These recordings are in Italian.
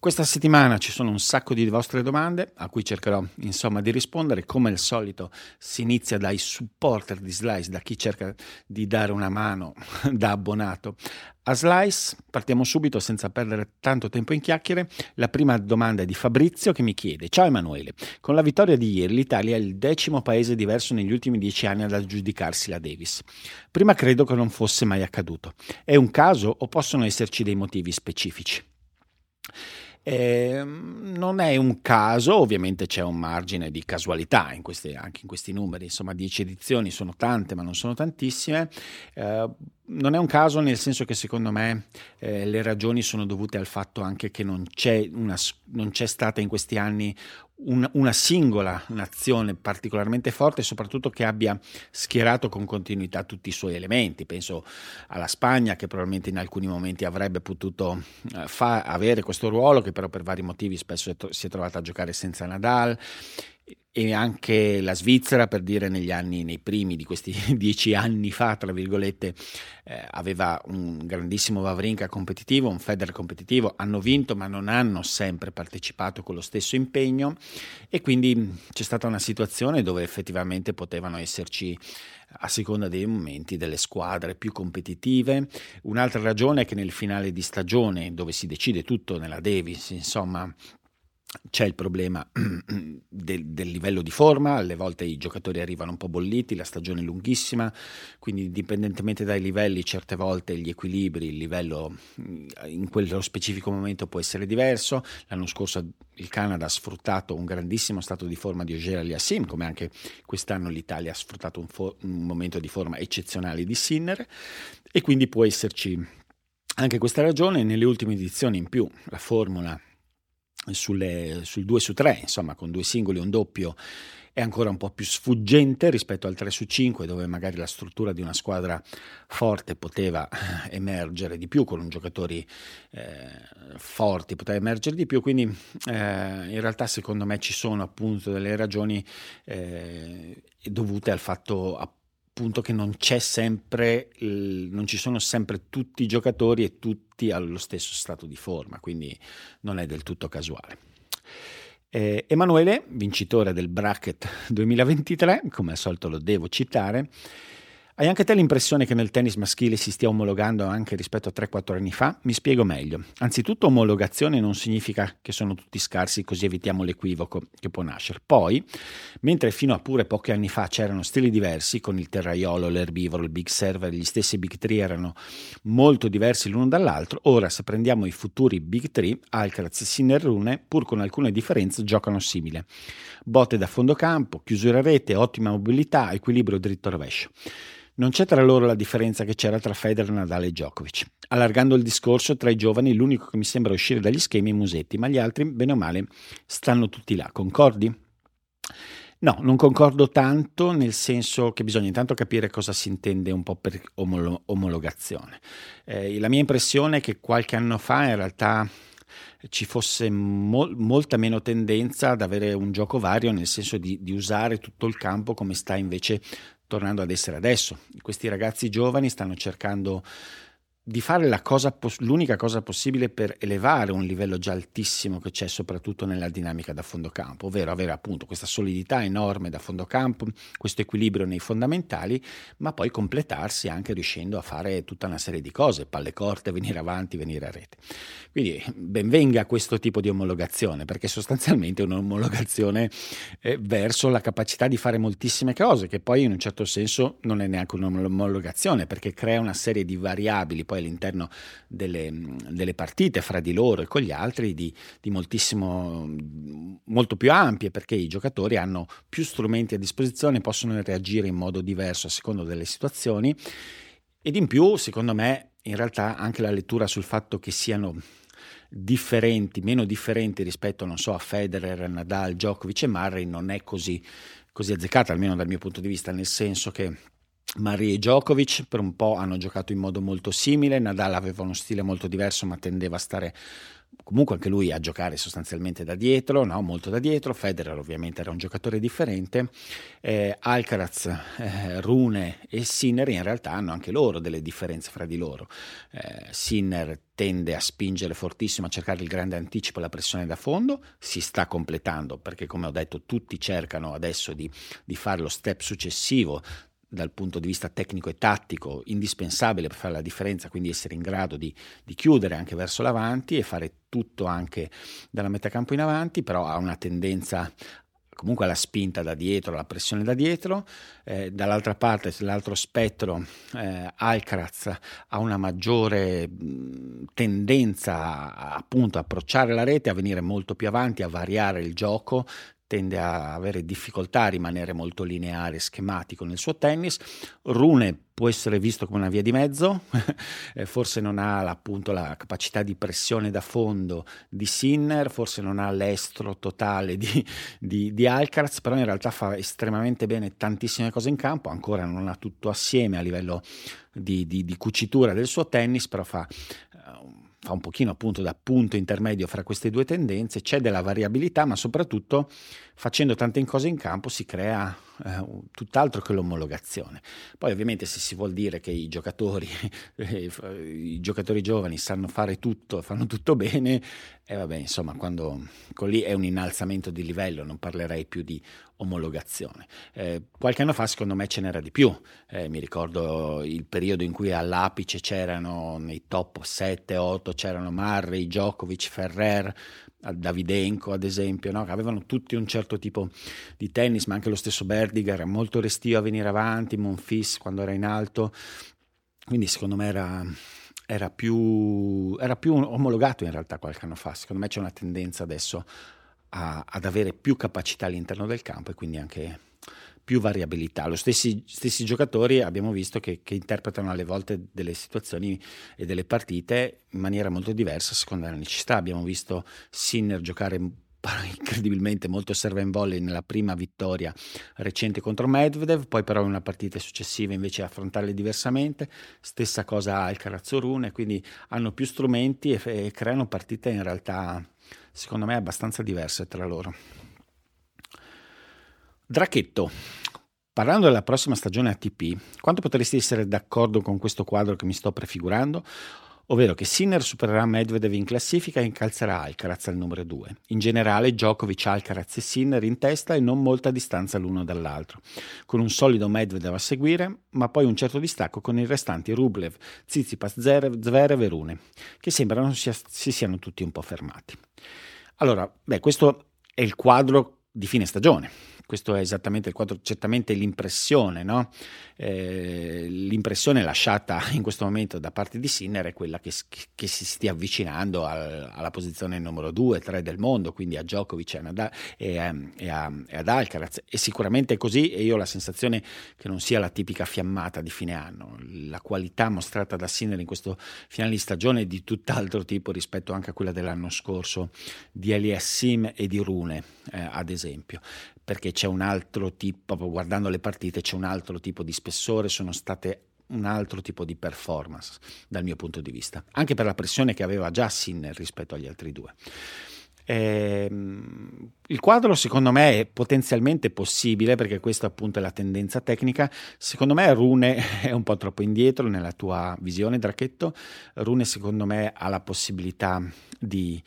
Questa settimana ci sono un sacco di vostre domande a cui cercherò insomma di rispondere. Come al solito si inizia dai supporter di Slice, da chi cerca di dare una mano da abbonato a Slice. Partiamo subito senza perdere tanto tempo in chiacchiere. La prima domanda è di Fabrizio che mi chiede: Ciao Emanuele, con la vittoria di ieri l'Italia è il decimo paese diverso negli ultimi dieci anni ad aggiudicarsi la Davis. Prima credo che non fosse mai accaduto. È un caso o possono esserci dei motivi specifici? Eh, non è un caso, ovviamente c'è un margine di casualità in questi, anche in questi numeri, insomma 10 edizioni sono tante ma non sono tantissime. Eh, non è un caso nel senso che secondo me eh, le ragioni sono dovute al fatto anche che non c'è, una, non c'è stata in questi anni una singola nazione particolarmente forte soprattutto che abbia schierato con continuità tutti i suoi elementi. Penso alla Spagna che probabilmente in alcuni momenti avrebbe potuto eh, fa, avere questo ruolo che però per vari motivi spesso si è trovata a giocare senza Nadal e anche la Svizzera, per dire, negli anni, nei primi di questi dieci anni fa, tra virgolette, eh, aveva un grandissimo Wawrinka competitivo, un Federer competitivo, hanno vinto ma non hanno sempre partecipato con lo stesso impegno e quindi c'è stata una situazione dove effettivamente potevano esserci a seconda dei momenti delle squadre più competitive. Un'altra ragione è che nel finale di stagione, dove si decide tutto nella Davis, insomma, c'è il problema del, del, livello di forma, alle volte i giocatori arrivano un po' bolliti, la stagione è lunghissima, quindi indipendentemente dai livelli, certe volte gli equilibri, il livello mm, in quello specifico momento può essere diverso. L'anno scorso il Canada ha sfruttato un grandissimo stato di forma di Ogier Aliassim, come anche quest'anno l'Italia ha sfruttato un, fo- un momento di forma eccezionale di Sinner e quindi può esserci anche questa ragione. Nelle ultime edizioni in più la formula sulle, sul 2 su 3, insomma con due singoli e un doppio è ancora un po' più sfuggente rispetto al 3 su 5 dove magari la struttura di una squadra forte poteva eh, emergere di più con giocatori eh, forti poteva emergere di più. Quindi eh, in realtà secondo me ci sono appunto delle ragioni eh, dovute al fatto appunto appunto che non c'è sempre, non ci sono sempre tutti i giocatori e tutti allo stesso stato di forma, quindi non è del tutto casuale. Eh, Emanuele, vincitore del bracket 2023, come al solito lo devo citare, hai anche te l'impressione che nel tennis maschile si stia omologando anche rispetto a 3-4 anni fa? Mi spiego meglio. Anzitutto omologazione non significa che sono tutti scarsi così evitiamo l'equivoco che può nascere. Poi, mentre fino a pure pochi anni fa c'erano stili diversi, con il terraiolo, l'erbivoro, il big server, gli stessi big tree erano molto diversi l'uno dall'altro, ora se prendiamo i futuri big tree, Alcaraz e Sinner pur con alcune differenze, giocano simile. Botte da fondo campo, chiusura rete, ottima mobilità, equilibrio dritto-rovescio. Non c'è tra loro la differenza che c'era tra Federer, Nadal e Djokovic. Allargando il discorso, tra i giovani l'unico che mi sembra uscire dagli schemi è Musetti, ma gli altri, bene o male, stanno tutti là. Concordi? No, non concordo tanto, nel senso che bisogna intanto capire cosa si intende un po' per omolo- omologazione. Eh, la mia impressione è che qualche anno fa in realtà ci fosse mo- molta meno tendenza ad avere un gioco vario, nel senso di, di, usare tutto il campo come sta invece tornando ad essere adesso. Questi ragazzi giovani stanno cercando di fare cosa, l'unica cosa possibile per elevare un livello già altissimo che c'è soprattutto nella dinamica da fondo campo, ovvero avere appunto questa solidità enorme da fondo campo, questo equilibrio nei fondamentali, ma poi completarsi anche riuscendo a fare tutta una serie di cose, palle corte, venire avanti, venire a rete. Quindi benvenga questo tipo di omologazione, perché sostanzialmente è un'omologazione eh, verso la capacità di fare moltissime cose, che poi in un certo senso non è neanche un'omologazione, perché crea una serie di variabili poi all'interno delle, delle partite fra di loro e con gli altri di, di moltissimo, molto più ampie perché i giocatori hanno più strumenti a disposizione, possono reagire in modo diverso a seconda delle situazioni. Ed in più, secondo me, in realtà anche la lettura sul fatto che siano differenti, meno differenti rispetto, non so, a Federer, Nadal, Djokovic e Murray non è così, così azzeccata, almeno dal mio punto di vista, nel senso che Marie e Djokovic per un po' hanno giocato in modo molto simile, Nadal aveva uno stile molto diverso ma tendeva a stare comunque anche lui a giocare sostanzialmente da dietro, no? molto da dietro, Federer ovviamente era un giocatore differente, eh, Alcaraz, eh, Rune e Sinner in realtà hanno anche loro delle differenze fra di loro, eh, Sinner tende a spingere fortissimo, a cercare il grande anticipo e la pressione da fondo, si sta completando perché come ho detto tutti cercano adesso di, di fare lo step successivo dal punto di vista tecnico e tattico indispensabile per fare la differenza, quindi essere in grado di, di, chiudere anche verso l'avanti e fare tutto anche dalla metà campo in avanti, però ha una tendenza comunque alla spinta da dietro, alla pressione da dietro, eh, dall'altra parte, l'altro spettro, eh, Alcaraz ha una maggiore tendenza appunto a approcciare la rete, a venire molto più avanti, a variare il gioco, tende a avere difficoltà a rimanere molto lineare e schematico nel suo tennis. Rune può essere visto come una via di mezzo, eh, forse non ha appunto la capacità di pressione da fondo di Sinner, forse non ha l'estro totale di, di, di Alcaraz, però in realtà fa estremamente bene tantissime cose in campo, ancora non ha tutto assieme a livello di, di cucitura del suo tennis, però fa... Uh, fa un pochino appunto da punto intermedio fra queste due tendenze, c'è della variabilità, ma soprattutto facendo tante cose in campo si crea eh, tutt'altro che l'omologazione. Poi ovviamente se si vuol dire che i giocatori, eh, i giocatori giovani sanno fare tutto, fanno tutto bene, e eh, vabbè, insomma, quando lì è un innalzamento di livello, non parlerei più di omologazione. Eh, qualche anno fa secondo me ce n'era di più, eh, mi ricordo il periodo in cui all'apice c'erano nei top 7-8, c'erano Murray, Djokovic, Ferrer, Davidenko ad esempio, no? avevano tutti un certo tipo di tennis, ma anche lo stesso Berdiger era molto restio a venire avanti, Monfils quando era in alto, quindi secondo me era, era, più, era più omologato in realtà qualche anno fa, secondo me c'è una tendenza adesso a, ad avere più capacità all'interno del campo e quindi anche più variabilità. Lo stessi, stessi giocatori abbiamo visto che, che, interpretano alle volte delle situazioni e delle partite in maniera molto diversa a seconda della necessità. Abbiamo visto Sinner giocare incredibilmente molto serve in volley nella prima vittoria recente contro Medvedev, poi però in una partita successiva invece affrontarle diversamente, stessa cosa Alcaraz Rune, quindi hanno più strumenti e, e creano partite in realtà secondo me abbastanza diverse tra loro. Drachetto, parlando della prossima stagione ATP, quanto potresti essere d'accordo con questo quadro che mi sto prefigurando? Ovvero che Sinner supererà Medvedev in classifica e incalzerà Alcaraz al numero 2. In generale Djokovic, Alcaraz e Sinner in testa e non molta distanza l'uno dall'altro, con un solido Medvedev a seguire, ma poi un certo distacco con i restanti Rublev, Tsitsipas, Zverev e Rune, che sembrano si, si siano tutti un po' fermati. Allora, beh, questo è il quadro di fine stagione questo è esattamente il quadro, certamente l'impressione, no? eh, l'impressione lasciata in questo momento da parte di Sinner è quella che, che si stia avvicinando al, alla posizione numero 2, 3 del mondo, quindi a Djokovic e, a, e, a, e, ad Alcaraz. E sicuramente è così e io ho la sensazione che non sia la tipica fiammata di fine anno. La qualità mostrata da Sinner in questo finale di stagione è di tutt'altro tipo rispetto anche a quella dell'anno scorso di Elias Sim e di Rune, eh, ad esempio perché c'è un altro tipo, guardando le partite, c'è un altro tipo di spessore, sono state un altro tipo di performance dal mio punto di vista, anche per la pressione che aveva già Sinner rispetto agli altri due. Ehm, il quadro secondo me è potenzialmente possibile perché questa appunto è la tendenza tecnica. Secondo me Rune è un po' troppo indietro nella tua visione, Drachetto. Rune secondo me ha la possibilità di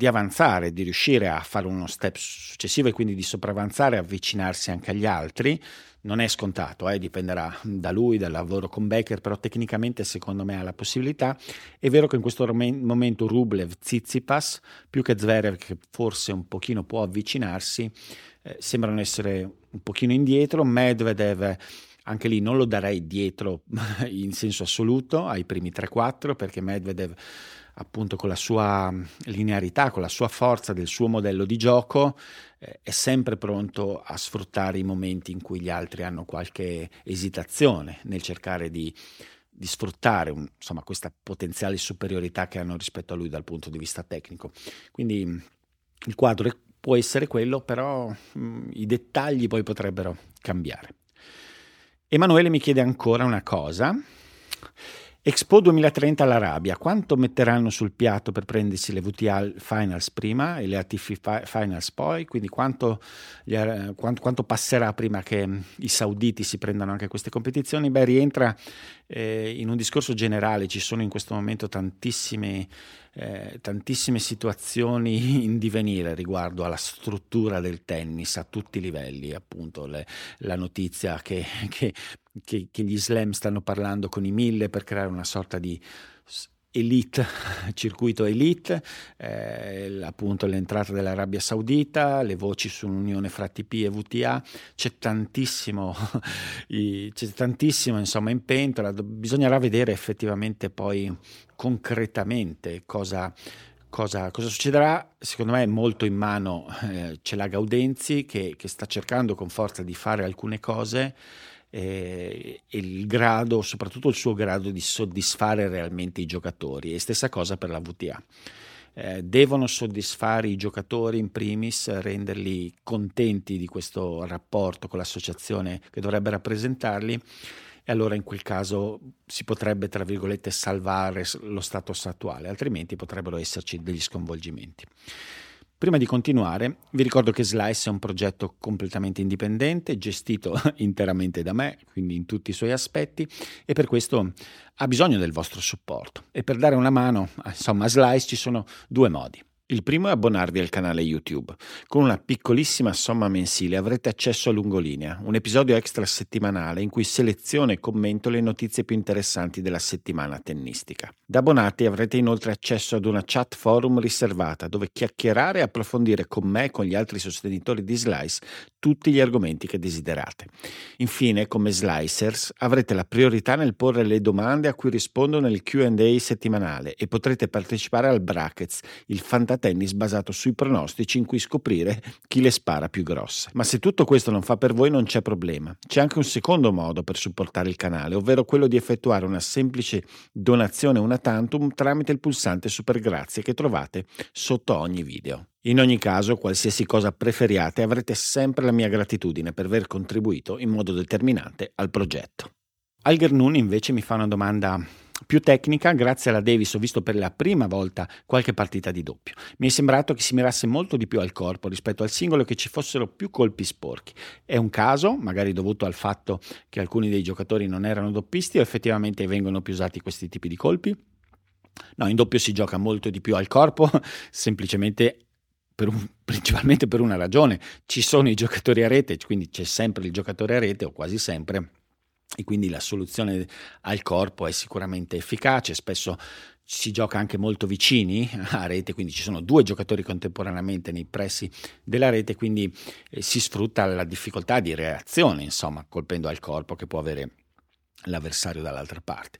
di avanzare, di riuscire a fare uno step successivo e quindi di sopravanzare avvicinarsi anche agli altri. Non è scontato, eh, dipenderà da lui, dal lavoro con Becker, però tecnicamente secondo me ha la possibilità. È vero che in questo momento Rublev, Tsitsipas, più che Zverev, che forse un pochino può avvicinarsi, eh, sembrano essere un pochino indietro. Medvedev anche lì non lo darei dietro in senso assoluto ai primi 3-4 perché Medvedev appunto con la sua linearità, con la sua forza del suo modello di gioco, eh, è sempre pronto a sfruttare i momenti in cui gli altri hanno qualche esitazione nel cercare di, di sfruttare un, insomma, questa potenziale superiorità che hanno rispetto a lui dal punto di vista tecnico. Quindi il quadro può essere quello, però mh, i dettagli poi potrebbero cambiare. Emanuele mi chiede ancora una cosa Expo 2030 all'Arabia, quanto metteranno sul piatto per prendersi le VTA Finals prima e le ATF Finals poi? Quindi quanto, quanto, quanto, passerà prima che i sauditi si prendano anche queste competizioni? Beh, rientra eh, in un discorso generale, ci sono in questo momento tantissime, eh, tantissime situazioni in divenire riguardo alla struttura del tennis a tutti i livelli, appunto le, la notizia che, che che, che, gli slam stanno parlando con i mille per creare una sorta di elite, circuito elite, eh, appunto l'entrata dell'Arabia Saudita, le voci su un'unione fra TP e VTA, c'è tantissimo, c'è tantissimo insomma in pentola, bisognerà vedere effettivamente poi concretamente cosa, Cosa, cosa, succederà? Secondo me è molto in mano, eh, c'è la Gaudenzi che, che, sta cercando con forza di fare alcune cose eh, il grado, soprattutto il suo grado di soddisfare realmente i giocatori. E stessa cosa per la VTA. Eh, devono soddisfare i giocatori in primis, renderli contenti di questo rapporto con l'associazione che dovrebbe rappresentarli e allora in quel caso si potrebbe, tra virgolette, salvare lo status attuale, altrimenti potrebbero esserci degli sconvolgimenti. Prima di continuare, vi ricordo che Slice è un progetto completamente indipendente, gestito interamente da me, quindi in tutti i suoi aspetti, e per questo ha bisogno del vostro supporto. E per dare una mano, insomma, a Slice ci sono due modi. Il primo è abbonarvi al canale YouTube. Con una piccolissima somma mensile avrete accesso a Lungolinea, un episodio extra settimanale in cui seleziono e commento le notizie più interessanti della settimana tennistica. Da abbonati avrete inoltre accesso ad una chat forum riservata dove chiacchierare e approfondire con me e con gli altri sostenitori di Slice tutti gli argomenti che desiderate. Infine, come Slicers, avrete la priorità nel porre le domande a cui rispondo nel QA settimanale e potrete partecipare al Brackets, il fantastico tennis basato sui pronostici in cui scoprire chi le spara più grosse. Ma se tutto questo non fa per voi non c'è problema. C'è anche un secondo modo per supportare il canale, ovvero quello di effettuare una semplice donazione una tantum tramite il pulsante super grazie che trovate sotto ogni video. In ogni caso, qualsiasi cosa preferiate, avrete sempre la mia gratitudine per aver contribuito in modo determinante al progetto. Alger Nun invece mi fa una domanda più tecnica, grazie alla Davis ho visto per la prima volta qualche partita di doppio. Mi è sembrato che si mirasse molto di più al corpo rispetto al singolo e che ci fossero più colpi sporchi. È un caso, magari dovuto al fatto che alcuni dei giocatori non erano doppisti o effettivamente vengono più usati questi tipi di colpi? No, in doppio si gioca molto di più al corpo, semplicemente per un, principalmente per una ragione. Ci sono i giocatori a rete, quindi c'è sempre il giocatore a rete o quasi sempre e quindi la soluzione al corpo è sicuramente efficace, spesso si gioca anche molto vicini a rete, quindi ci sono due giocatori contemporaneamente nei pressi della rete, quindi eh, si sfrutta la difficoltà di reazione, insomma, colpendo al corpo che può avere l'avversario dall'altra parte.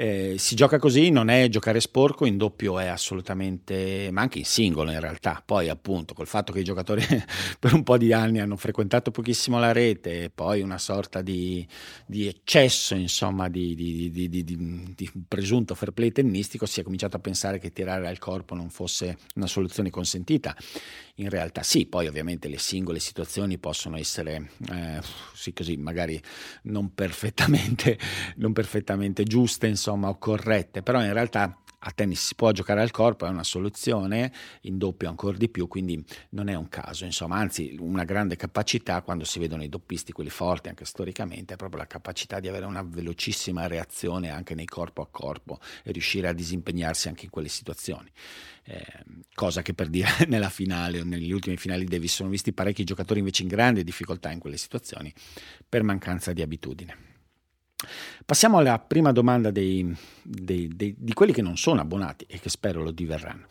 Eh, si gioca così, non è giocare sporco, in doppio è assolutamente, ma anche in singolo in realtà. Poi appunto col fatto che i giocatori per un po' di anni hanno frequentato pochissimo la rete e poi una sorta di, di eccesso insomma di, di, di, presunto fair play tennistico, si è cominciato a pensare che tirare al corpo non fosse una soluzione consentita. In realtà sì, poi ovviamente le singole situazioni possono essere eh, sì, così magari non perfettamente, non perfettamente giuste, insomma insomma, corrette, però in realtà a tennis si può giocare al corpo, è una soluzione, in doppio ancora di più, quindi non è un caso, insomma, anzi una grande capacità quando si vedono i doppisti, quelli forti anche storicamente, è proprio la capacità di avere una velocissima reazione anche nei corpo a corpo e riuscire a disimpegnarsi anche in quelle situazioni. Eh, cosa che per dire nella finale o negli ultimi finali Davis sono visti parecchi giocatori invece in grande difficoltà in quelle situazioni per mancanza di abitudine. Passiamo alla prima domanda dei, dei, dei, di quelli che non sono abbonati e che spero lo diverranno.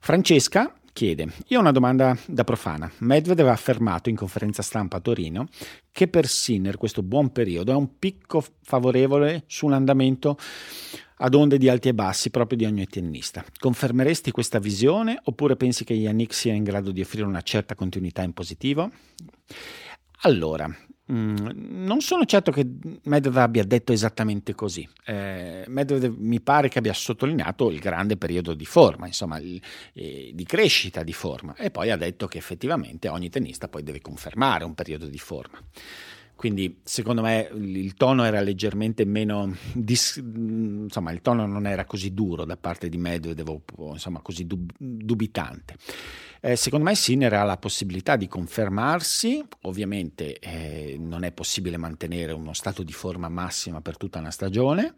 Francesca chiede: Io ho una domanda da profana. Medvedev ha affermato in conferenza stampa a Torino che per Sinner questo buon periodo è un picco favorevole su un andamento ad onde di alti e bassi proprio di ogni tennista. Confermeresti questa visione oppure pensi che Yannick sia in grado di offrire una certa continuità in positivo? Allora, Mm, non sono certo che Medvedev abbia detto esattamente così. Eh, Medvedev mi pare che abbia sottolineato il grande periodo di forma, insomma, il, eh, di crescita di forma, e poi ha detto che effettivamente ogni tennista poi deve confermare un periodo di forma. quindi secondo me il tono era leggermente meno, dis, insomma il tono non era così duro da parte di Medvedev, insomma così dub, dubitante. Eh, secondo me Sinner ha la possibilità di confermarsi, ovviamente eh, non è possibile mantenere uno stato di forma massima per tutta una stagione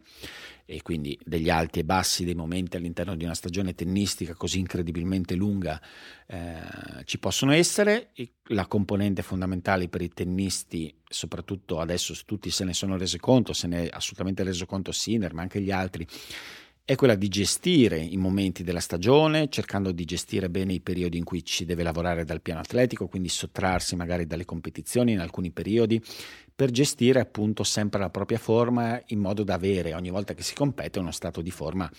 e quindi degli alti e bassi dei momenti all'interno di una stagione tennistica così incredibilmente lunga eh, ci possono essere. La componente fondamentale per i tennisti, soprattutto adesso tutti se ne sono resi conto, se ne è assolutamente reso conto Sinner, ma anche gli altri, è quella di gestire i momenti della stagione, cercando di gestire bene i periodi in cui ci deve lavorare dal piano atletico, quindi sottrarsi magari dalle competizioni in alcuni periodi, per gestire appunto sempre la propria forma in modo da avere ogni volta che si compete uno stato di forma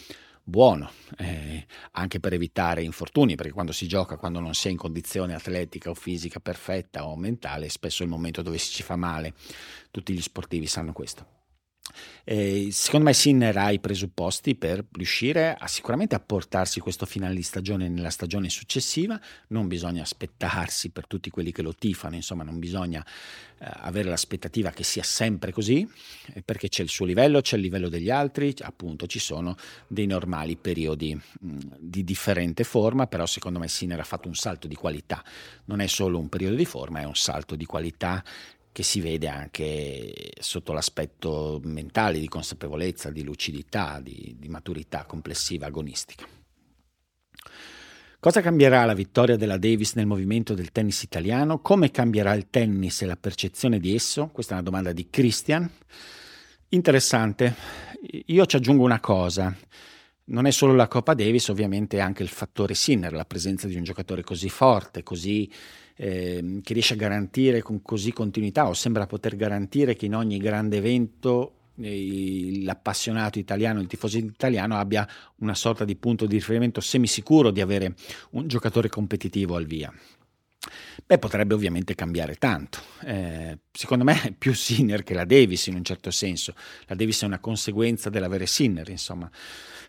buono, eh, anche per evitare infortuni, perché quando si gioca, quando non si è in condizione atletica o fisica perfetta o mentale, spesso è il momento dove si ci fa male. Tutti gli sportivi sanno questo. Eh, secondo me Sinner ha i presupposti per riuscire a, sicuramente a portarsi questo finale di stagione nella stagione successiva, non bisogna aspettarsi per tutti quelli che lo tifano, insomma non bisogna eh, avere l'aspettativa che sia sempre così, eh, perché c'è il suo livello, c'è il livello degli altri, appunto ci sono dei normali periodi mh, di differente forma, però secondo me Sinner ha fatto un salto di qualità, non è solo un periodo di forma, è un salto di qualità che si vede anche sotto l'aspetto mentale di consapevolezza, di lucidità, di, di maturità complessiva agonistica. Cosa cambierà la vittoria della Davis nel movimento del tennis italiano? Come cambierà il tennis e la percezione di esso? Questa è una domanda di Christian. Interessante. Io ci aggiungo una cosa. Non è solo la Coppa Davis, ovviamente anche il fattore Sinner, la presenza di un giocatore così forte, così eh, che riesce a garantire con così continuità o sembra poter garantire che in ogni grande evento eh, l'appassionato italiano, il tifoso italiano abbia una sorta di punto di riferimento semisicuro di avere un giocatore competitivo al via. Beh, potrebbe ovviamente cambiare tanto. Eh, secondo me è più Sinner che la Davis in un certo senso. La Davis è una conseguenza dell'avere Sinner, insomma.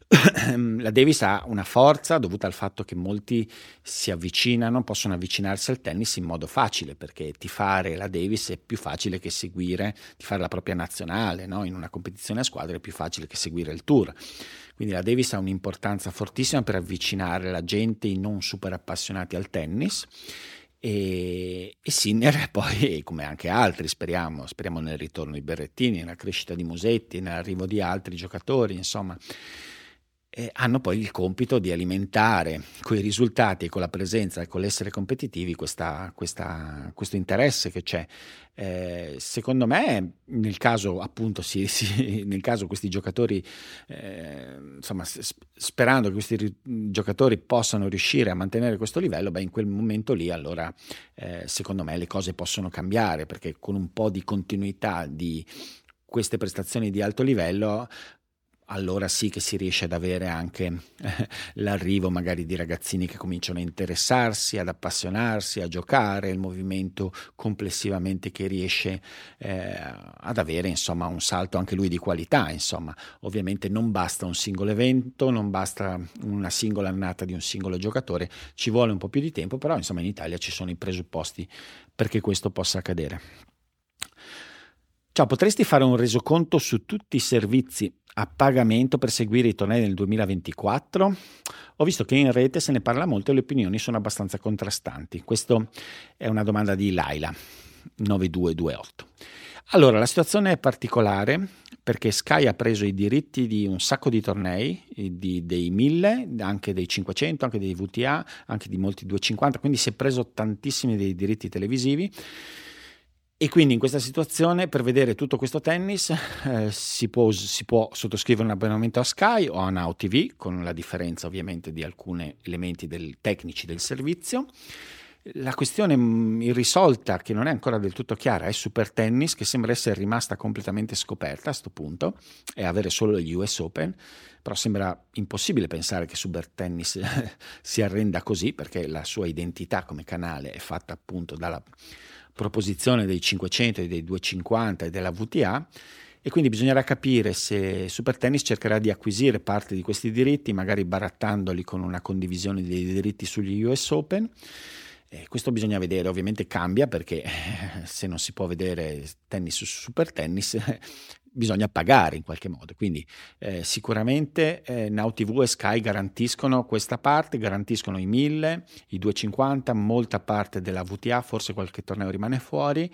la Davis ha una forza dovuta al fatto che molti si avvicinano, possono avvicinarsi al tennis in modo facile, perché tifare la Davis è più facile che seguire, tifare la propria nazionale, no? in una competizione a squadre è più facile che seguire il tour. Quindi la Davis ha un'importanza fortissima per avvicinare la gente, i non super appassionati al tennis. E, e Sinner poi, come anche altri, speriamo, speriamo nel ritorno di Berrettini, nella crescita di Musetti, nell'arrivo di altri giocatori, insomma, eh, hanno poi il compito di alimentare con i risultati con la presenza e con l'essere competitivi questa, questa, questo interesse che c'è. Eh, secondo me, nel caso appunto, si, si, nel caso questi giocatori, eh, insomma, sperando che questi ri- giocatori possano riuscire a mantenere questo livello, beh, in quel momento lì allora eh, secondo me le cose possono cambiare perché con un po' di continuità di queste prestazioni di alto livello allora sì che si riesce ad avere anche eh, l'arrivo magari di ragazzini che cominciano a interessarsi, ad appassionarsi, a giocare, il movimento complessivamente che riesce eh, ad avere insomma un salto anche lui di qualità, insomma ovviamente non basta un singolo evento, non basta una singola annata di un singolo giocatore, ci vuole un po' più di tempo, però insomma in Italia ci sono i presupposti perché questo possa accadere. Ciao, potresti fare un resoconto su tutti i servizi a pagamento per seguire i tornei nel 2024? Ho visto che in rete se ne parla molto e le opinioni sono abbastanza contrastanti. Questa è una domanda di Laila 9228. Allora, la situazione è particolare perché Sky ha preso i diritti di un sacco di tornei, di, dei 1000, anche dei 500, anche dei VTA, anche di molti 250, quindi si è preso tantissimi dei diritti televisivi e quindi in questa situazione per vedere tutto questo tennis eh, si, può, si, può, sottoscrivere un abbonamento a Sky o a Now TV, con la differenza ovviamente di alcuni elementi del, tecnici del servizio. La questione mm, irrisolta, che non è ancora del tutto chiara, è Super Tennis, che sembra essere rimasta completamente scoperta a questo punto, e avere solo gli US Open, però sembra impossibile pensare che Super Tennis si arrenda così, perché la sua identità come canale è fatta appunto dalla proposizione dei 500 e dei 250 e della VTA e quindi bisognerà capire se Super Tennis cercherà di acquisire parte di questi diritti, magari barattandoli con una condivisione dei diritti sugli US Open. Eh, questo bisogna vedere, ovviamente cambia perché se non si può vedere tennis su super tennis bisogna pagare in qualche modo. Quindi eh, sicuramente eh, Now TV e Sky garantiscono questa parte, garantiscono i 1000, i 250, molta parte della VTA, forse qualche torneo rimane fuori.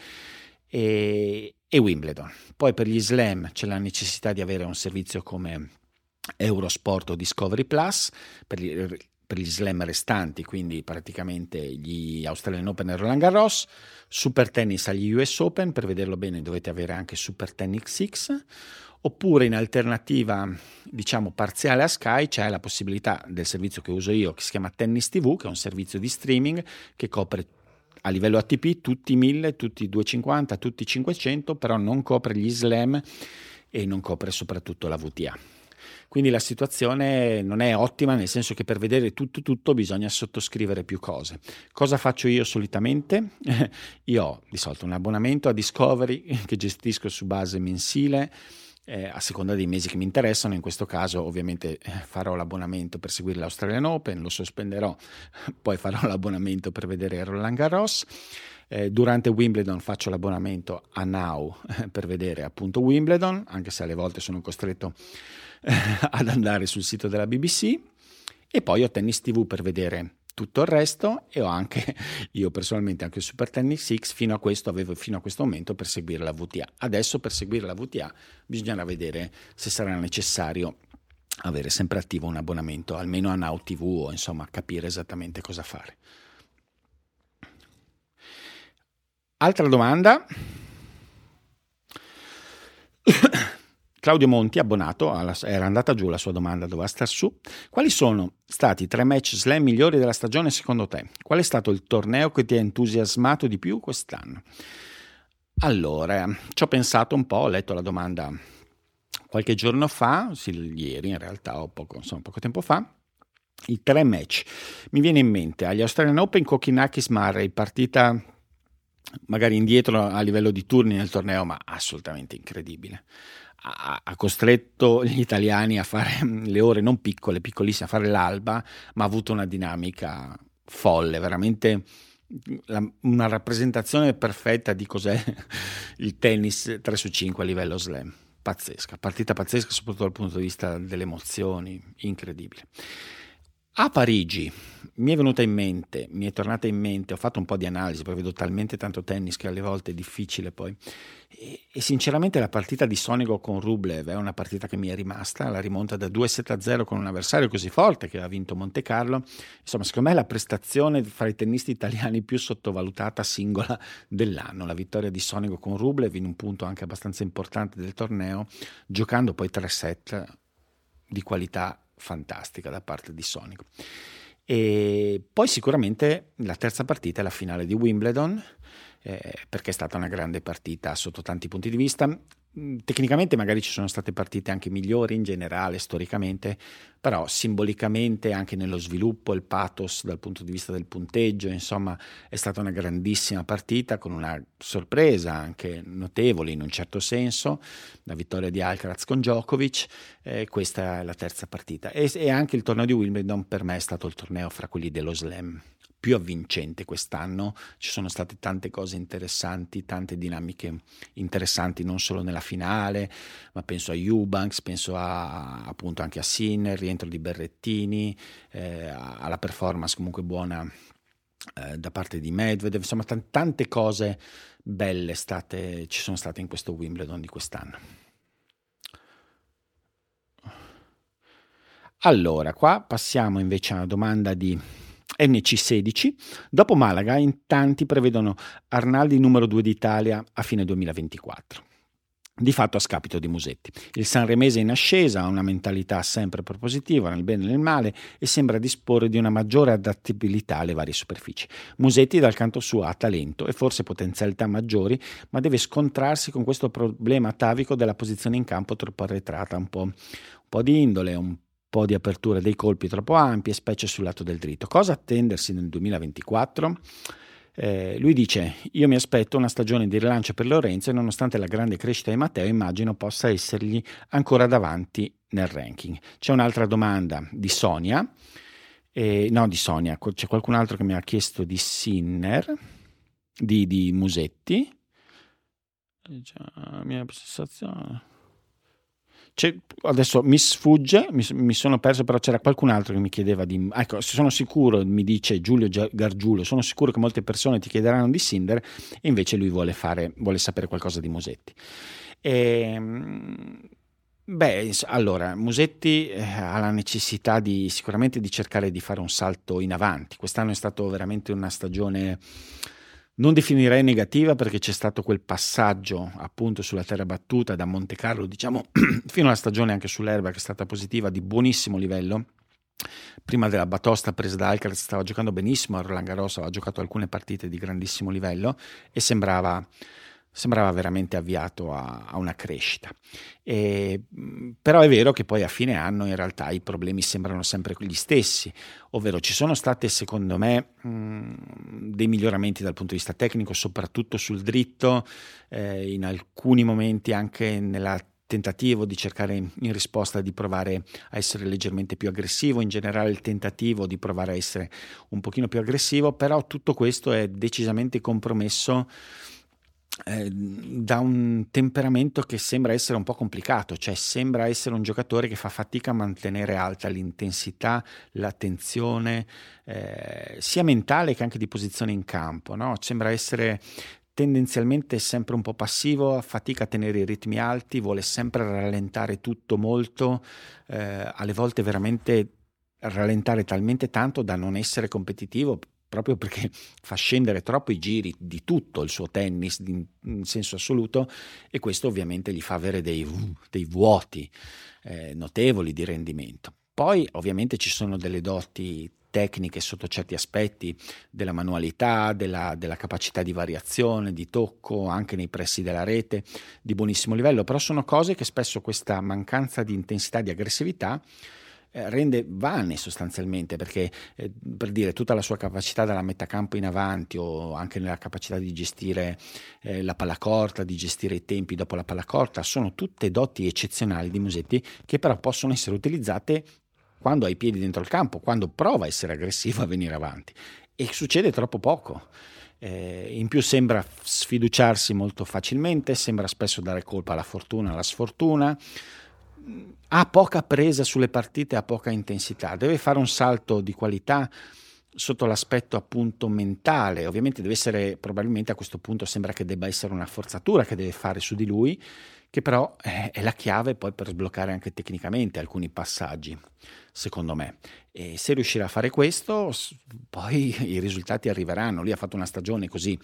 E, e Wimbledon. Poi per gli slam c'è la necessità di avere un servizio come Eurosport o Discovery Plus per per gli slam restanti, quindi praticamente gli Australian Open e Roland Garros, Super Tennis agli US Open, per vederlo bene dovete avere anche Super Tennis X, oppure in alternativa diciamo parziale a Sky c'è la possibilità del servizio che uso io che si chiama Tennis TV, che è un servizio di streaming che copre a livello ATP tutti i 1000, tutti i 250, tutti i 500, però non copre gli slam e non copre soprattutto la VTA. Quindi la situazione non è ottima, nel senso che per vedere tutto tutto bisogna sottoscrivere più cose. Cosa faccio io solitamente? io ho di solito un abbonamento a Discovery che gestisco su base mensile. Eh, a seconda dei mesi che mi interessano, in questo caso ovviamente eh, farò l'abbonamento per seguire l'Australian Open, lo sospenderò, poi farò l'abbonamento per vedere Roland Garros. Eh, durante Wimbledon faccio l'abbonamento a Now eh, per vedere appunto Wimbledon, anche se alle volte sono costretto ad andare sul sito della BBC e poi ho Tennis TV per vedere tutto il resto e ho anche io personalmente anche Super Tennis X fino a questo avevo fino a questo momento per seguire la VTA. Adesso per seguire la VTA bisognerà vedere se sarà necessario avere sempre attivo un abbonamento almeno a Now TV o insomma capire esattamente cosa fare. Altra domanda. Claudio Monti, abbonato, era andata giù la sua domanda, doveva star su. Quali sono stati i tre match slam migliori della stagione secondo te? Qual è stato il torneo che ti ha entusiasmato di più quest'anno? Allora, ci ho pensato un po', ho letto la domanda qualche giorno fa, sì, ieri in realtà, o poco, insomma, poco tempo fa. I tre match. Mi viene in mente agli Australian Open Kokinakis Murray, partita magari indietro a livello di turni nel torneo, ma assolutamente incredibile ha, costretto gli italiani a fare le ore non piccole, piccolissime, a fare l'alba, ma ha avuto una dinamica folle, veramente la, una rappresentazione perfetta di cos'è il tennis 3 su 5 a livello slam. Pazzesca, partita pazzesca soprattutto dal punto di vista delle emozioni, incredibile. A Parigi mi è venuta in mente, mi è tornata in mente, ho fatto un po' di analisi, perché vedo talmente tanto tennis che alle volte è difficile poi. E, e sinceramente la partita di Sonico con Rublev è una partita che mi è rimasta, la rimonta da 2-7-0 con un avversario così forte che ha vinto Monte Carlo. Insomma, secondo me è la prestazione fra i tennisti italiani più sottovalutata singola dell'anno. La vittoria di Sonico con Rublev in un punto anche abbastanza importante del torneo, giocando poi tre set di qualità fantastica da parte di Sonic. E poi sicuramente la terza partita è la finale di Wimbledon, eh, perché è stata una grande partita sotto tanti punti di vista. Mm, tecnicamente magari ci sono state partite anche migliori in generale, storicamente, però simbolicamente anche nello sviluppo, il pathos dal punto di vista del punteggio, insomma è stata una grandissima partita con una sorpresa anche notevole in un certo senso, la vittoria di Alcaraz con Djokovic, eh, questa è la terza partita e, e anche il torneo di Wimbledon per me è stato il torneo fra quelli dello slam più avvincente quest'anno. Ci sono state tante cose interessanti, tante dinamiche interessanti, non solo nella finale, ma penso a Eubanks, penso a, appunto anche a Sinner, rientro di Berrettini, eh, alla performance comunque buona eh, da parte di Medvedev, insomma t- tante cose belle state, ci sono state in questo Wimbledon di quest'anno. Allora, qua passiamo invece a una domanda di NC16. Dopo Malaga, in tanti prevedono Arnaldi numero 2 d'Italia a fine 2024 di fatto a scapito di Musetti. Il sanremese in ascesa ha una mentalità sempre propositiva nel bene e nel male e sembra disporre di una maggiore adattabilità alle varie superfici. Musetti dal canto suo ha talento e forse potenzialità maggiori, ma deve scontrarsi con questo problema atavico della posizione in campo troppo arretrata, un po', un po di indole, un po' di apertura dei colpi troppo ampie, specie sul lato del dritto. Cosa attendersi nel 2024? Eh, lui dice: Io mi aspetto una stagione di rilancio per Lorenzo e nonostante la grande crescita di Matteo, immagino possa essergli ancora davanti nel ranking. C'è un'altra domanda di Sonia E, no, di Sonia. C'è qualcun altro che mi ha chiesto di Sinner, di, di Musetti. Già, mia sensazione. C'è, adesso mi sfugge, mi, mi, sono perso, però c'era qualcun altro che mi chiedeva di... Ecco, sono sicuro, mi dice Giulio Gargiulo, sono sicuro che molte persone ti chiederanno di Sinder e invece lui vuole, fare, vuole sapere qualcosa di Musetti. E, ehm, beh, allora, Musetti eh, ha la necessità di, sicuramente di cercare di fare un salto in avanti. Quest'anno è stato veramente una stagione non definirei negativa perché c'è stato quel passaggio appunto sulla terra battuta da Monte Carlo, diciamo fino alla stagione anche sull'erba che è stata positiva di buonissimo livello. Prima della batosta presa da Alcaraz stava giocando benissimo, Roland Garros aveva giocato alcune partite di grandissimo livello e sembrava sembrava veramente avviato a, a una crescita. E, però è vero che poi a fine anno in realtà i problemi sembrano sempre gli stessi, ovvero ci sono state secondo me mh, dei miglioramenti dal punto di vista tecnico, soprattutto sul dritto, eh, in alcuni momenti anche nella tentativo di cercare in risposta di provare a essere leggermente più aggressivo, in generale il tentativo di provare a essere un pochino più aggressivo, però tutto questo è decisamente compromesso eh, da un temperamento che sembra essere un po' complicato, cioè sembra essere un giocatore che fa fatica a mantenere alta l'intensità, l'attenzione, eh, sia mentale che anche di posizione in campo, no? sembra essere tendenzialmente sempre un po' passivo, fatica a tenere i ritmi alti, vuole sempre rallentare tutto molto, eh, alle volte veramente rallentare talmente tanto da non essere competitivo proprio perché fa scendere troppo i giri di tutto il suo tennis in, senso assoluto e questo ovviamente gli fa avere dei, dei vuoti eh, notevoli di rendimento. Poi ovviamente ci sono delle doti tecniche sotto certi aspetti della manualità, della, della, capacità di variazione, di tocco, anche nei pressi della rete, di buonissimo livello, però sono cose che spesso questa mancanza di intensità, di aggressività, eh, rende vane sostanzialmente perché eh, per dire tutta la sua capacità dalla metà campo in avanti o anche nella capacità di gestire eh, la palla corta, di gestire i tempi dopo la palla corta, sono tutte doti eccezionali di Musetti che però possono essere utilizzate quando ha i piedi dentro il campo, quando prova a essere aggressivo a venire avanti e succede troppo poco. Eh, in più sembra sfiduciarsi molto facilmente, sembra spesso dare colpa alla fortuna, alla sfortuna, ha poca presa sulle partite, ha poca intensità, deve fare un salto di qualità sotto l'aspetto appunto mentale, ovviamente deve essere, probabilmente a questo punto sembra che debba essere una forzatura che deve fare su di lui, che però è la chiave poi per sbloccare anche tecnicamente alcuni passaggi, secondo me. E se riuscirà a fare questo, poi i risultati arriveranno. Lui ha fatto una stagione così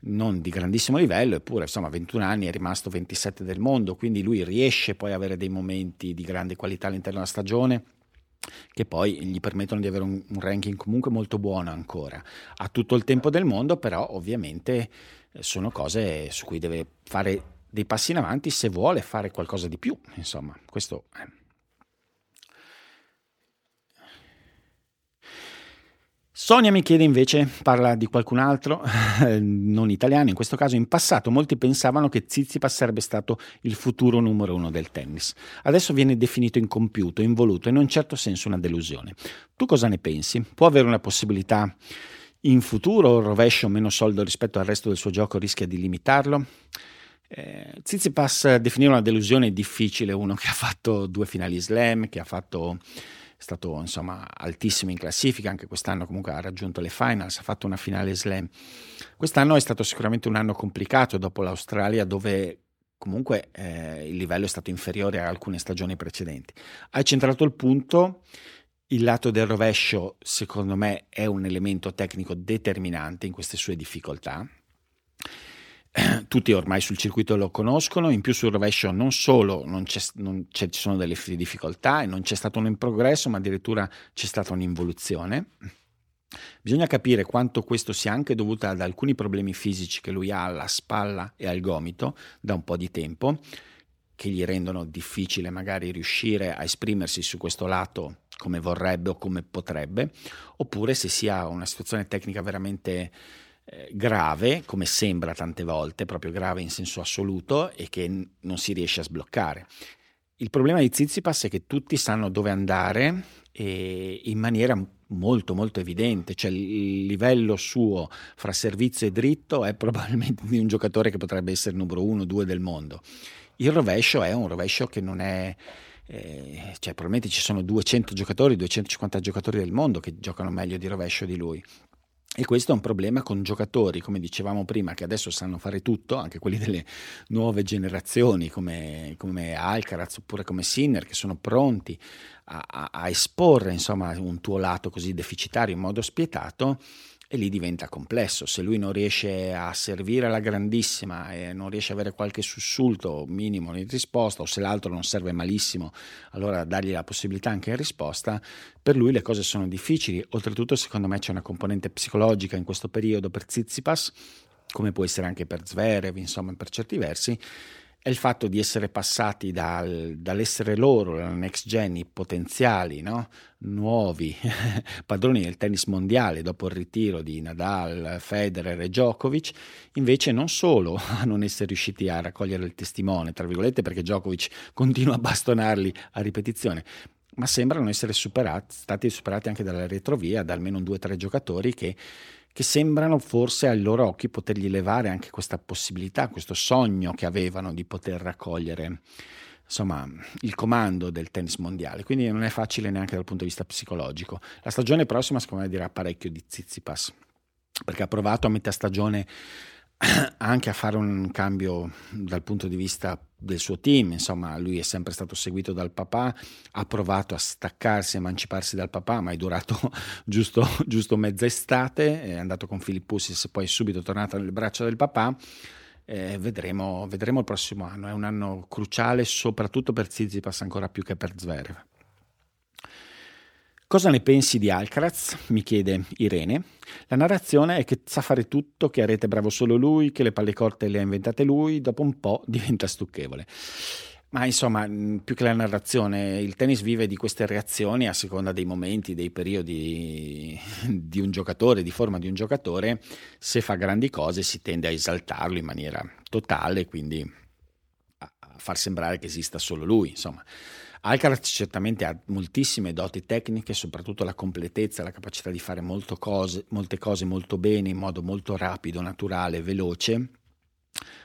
non di grandissimo livello, eppure insomma 21 anni è rimasto 27 del mondo, quindi lui riesce poi ad avere dei momenti di grande qualità all'interno della stagione che poi gli permettono di avere un, un ranking comunque molto buono ancora. Ha tutto il tempo del mondo, però ovviamente eh, sono cose su cui deve fare dei passi in avanti se vuole fare qualcosa di più, insomma, questo è Sonia mi chiede invece, parla di qualcun altro, non italiano, in questo caso in passato molti pensavano che Tsitsipas sarebbe stato il futuro numero uno del tennis. Adesso viene definito incompiuto, involuto e in un certo senso una delusione. Tu cosa ne pensi? Può avere una possibilità in futuro o rovescio meno soldo rispetto al resto del suo gioco rischia di limitarlo? Eh, Tsitsipas definire una delusione è difficile, uno che ha fatto due finali slam, che ha fatto è stato insomma altissimo in classifica, anche quest'anno comunque ha raggiunto le finals, ha fatto una finale slam. Quest'anno è stato sicuramente un anno complicato dopo l'Australia dove comunque eh, il livello è stato inferiore a alcune stagioni precedenti. Hai centrato il punto, il lato del rovescio secondo me è un elemento tecnico determinante in queste sue difficoltà tutti ormai sul circuito lo conoscono, in più sul rovescio non solo non non ci sono delle difficoltà e non c'è stato un progresso, ma addirittura c'è stata un'involuzione. Bisogna capire quanto questo sia anche dovuto ad alcuni problemi fisici che lui ha alla spalla e al gomito da un po' di tempo, che gli rendono difficile magari riuscire a esprimersi su questo lato come vorrebbe o come potrebbe, oppure se sia una situazione tecnica veramente grave, come sembra tante volte, proprio grave in senso assoluto e che non si riesce a sbloccare. Il problema di Zizipas è che tutti sanno dove andare e in maniera molto molto evidente, cioè il livello suo fra servizio e dritto è probabilmente di un giocatore che potrebbe essere numero uno o due del mondo. Il rovescio è un rovescio che non è eh, cioè probabilmente ci sono 200 giocatori, 250 giocatori del mondo che giocano meglio di rovescio di lui. E questo è un problema con giocatori, come dicevamo prima, che adesso sanno fare tutto, anche quelli delle nuove generazioni come, come Alcaraz oppure come Sinner, che sono pronti a, a, a esporre insomma, un tuo lato così deficitario in modo spietato e lì diventa complesso. Se lui non riesce a servire alla grandissima e non riesce ad avere qualche sussulto minimo in risposta, o se l'altro non serve malissimo, allora dargli la possibilità anche in risposta, per lui le cose sono difficili. Oltretutto, secondo me, c'è una componente psicologica in questo periodo per Zizipas, come può essere anche per Zverev, insomma, per certi versi, è il fatto di essere passati dal, dall'essere loro, la next gen, i potenziali, no? nuovi padroni del tennis mondiale dopo il ritiro di Nadal, Federer e Djokovic, invece non solo a non essere riusciti a raccogliere il testimone, tra virgolette, perché Djokovic continua a bastonarli a ripetizione, ma sembrano essere superati, stati superati anche dalla retrovia da almeno due o tre giocatori che che sembrano forse ai loro occhi potergli levare anche questa possibilità, questo sogno che avevano di poter raccogliere insomma, il comando del tennis mondiale, quindi non è facile neanche dal punto di vista psicologico. La stagione prossima secondo me dirà parecchio di Zizipas, perché ha provato a metà stagione anche a fare un cambio dal punto di vista del suo team, insomma lui è sempre stato seguito dal papà, ha provato a staccarsi, emanciparsi dal papà, ma è durato giusto, giusto mezza estate, è andato con Filippussis e poi è subito tornato nelle braccia del papà. Eh, vedremo, vedremo il prossimo anno, è un anno cruciale soprattutto per Zizipas ancora più che per Zverev. Cosa ne pensi di Alcaraz? mi chiede Irene. La narrazione è che sa fare tutto, che a rete è bravo solo lui, che le palle corte le ha inventate lui, dopo un po' diventa stucchevole. Ma insomma, più che la narrazione, il tennis vive di queste reazioni a seconda dei momenti, dei periodi di un giocatore, di forma di un giocatore. Se fa grandi cose si tende a esaltarlo in maniera totale, quindi a far sembrare che esista solo lui. Insomma, Alcaraz certamente ha moltissime doti tecniche, soprattutto la completezza, la capacità di fare cose, molte cose molto bene, in modo molto rapido, naturale, veloce.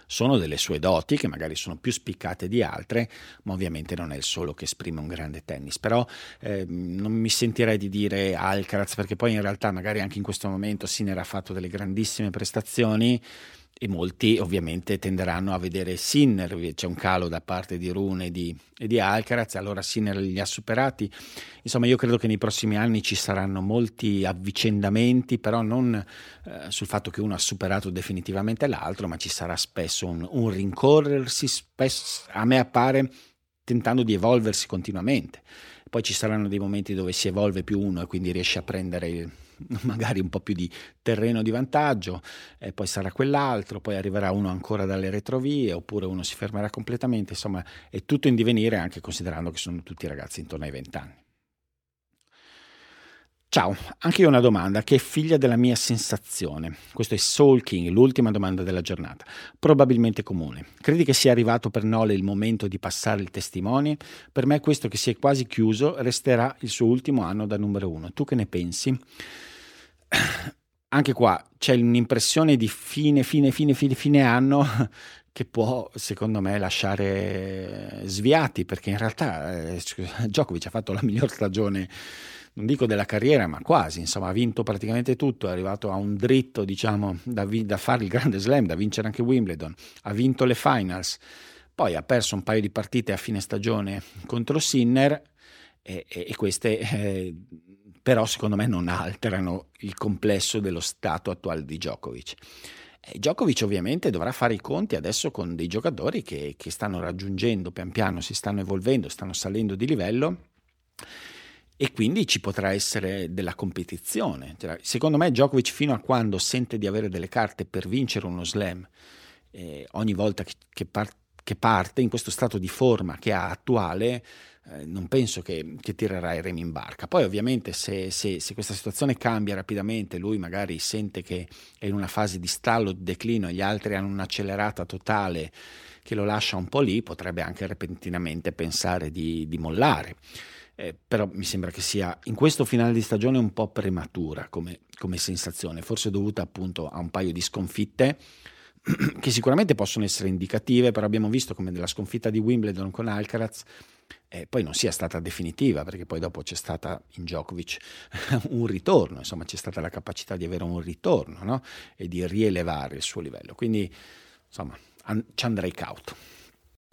Sono delle sue doti che magari sono più spiccate di altre, ma ovviamente non è il solo che esprime un grande tennis. Però eh, non mi sentirei di dire Alcaraz, perché poi in realtà magari anche in questo momento Sinner ha fatto delle grandissime prestazioni e molti ovviamente tenderanno a vedere Sinner, c'è un calo da parte di Rune e di, e di Alcaraz, allora Sinner li ha superati. Insomma, io credo che nei prossimi anni ci saranno molti avvicendamenti, però non eh, sul fatto che uno ha superato definitivamente l'altro, ma ci sarà spesso un, un rincorrersi, spesso, a me appare tentando di evolversi continuamente. Poi ci saranno dei momenti dove si evolve più uno e quindi riesce a prendere magari un po' più di terreno di vantaggio, e poi sarà quell'altro, poi arriverà uno ancora dalle retrovie, oppure uno si fermerà completamente, insomma è tutto in divenire anche considerando che sono tutti ragazzi intorno ai vent'anni. Ciao, anche io ho una domanda che è figlia della mia sensazione. Questo è Soul King, l'ultima domanda della giornata. Probabilmente comune. Credi che sia arrivato per Nole il momento di passare il testimone? Per me questo che si è quasi chiuso resterà il suo ultimo anno da numero uno. Tu che ne pensi? Anche qua c'è un'impressione di fine, fine, fine, fine, fine anno che può, secondo me, lasciare sviati, perché in realtà eh, Djokovic ha fatto la miglior stagione non dico della carriera, ma quasi, insomma, ha vinto praticamente tutto, è arrivato a un dritto, diciamo, da, vi- da fare il grande slam, da vincere anche Wimbledon, ha vinto le finals, poi ha perso un paio di partite a fine stagione contro Sinner e, e, e queste eh, però secondo me non alterano il complesso dello stato attuale di Djokovic. E Djokovic ovviamente dovrà fare i conti adesso con dei giocatori che, che stanno raggiungendo pian piano, si stanno evolvendo, stanno salendo di livello e quindi ci potrà essere della competizione. Cioè, secondo me Djokovic fino a quando sente di avere delle carte per vincere uno slam, eh, ogni volta che, par- che, parte in questo stato di forma che ha attuale, eh, non penso che, che, tirerà i remi in barca. Poi ovviamente se, se, se, questa situazione cambia rapidamente, lui magari sente che è in una fase di stallo, di declino e gli altri hanno un'accelerata totale che lo lascia un po' lì, potrebbe anche repentinamente pensare di, di mollare. Eh, però mi sembra che sia in questo finale di stagione un po' prematura come, come sensazione, forse dovuta appunto a un paio di sconfitte che sicuramente possono essere indicative, però abbiamo visto come nella sconfitta di Wimbledon con Alcaraz eh, poi non sia stata definitiva, perché poi dopo c'è stata in Djokovic un ritorno, insomma c'è stata la capacità di avere un ritorno no? e di rielevare il suo livello. Quindi insomma an- ci andrei cauto.